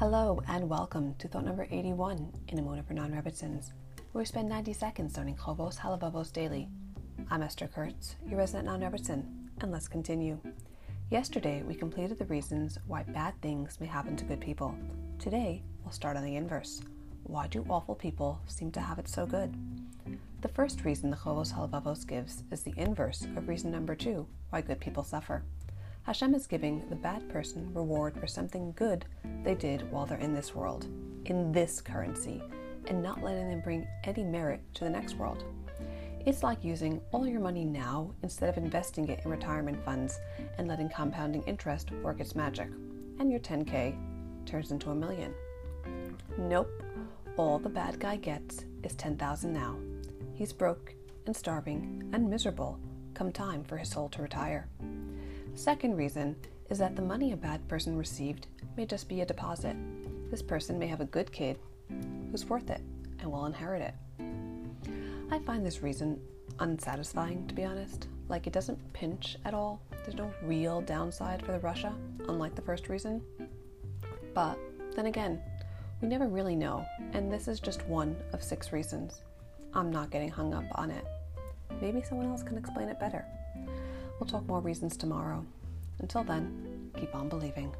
Hello and welcome to thought number 81 in Emuna for Non-Rebbitzins, where we spend 90 seconds learning Chovos Halevavos daily. I'm Esther Kurtz, your resident non-Rebbitzin, and let's continue. Yesterday we completed the reasons why bad things may happen to good people. Today we'll start on the inverse. Why do awful people seem to have it so good? The first reason the Chovos Halevavos gives is the inverse of reason number two, why good people suffer. Hashem is giving the bad person reward for something good they did while they're in this world, in this currency, and not letting them bring any merit to the next world. It's like using all your money now instead of investing it in retirement funds and letting compounding interest work its magic, and your 10K turns into a million. Nope, all the bad guy gets is 10,000 now. He's broke and starving and miserable come time for his soul to retire. Second reason is that the money a bad person received may just be a deposit. This person may have a good kid who's worth it and will inherit it. I find this reason unsatisfying, to be honest. Like, it doesn't pinch at all. There's no real downside for the rasha, unlike the first reason. But then again, we never really know, and this is just one of six reasons. I'm not getting hung up on it. Maybe someone else can explain it better. We'll talk more reasons tomorrow. Until then, keep on believing.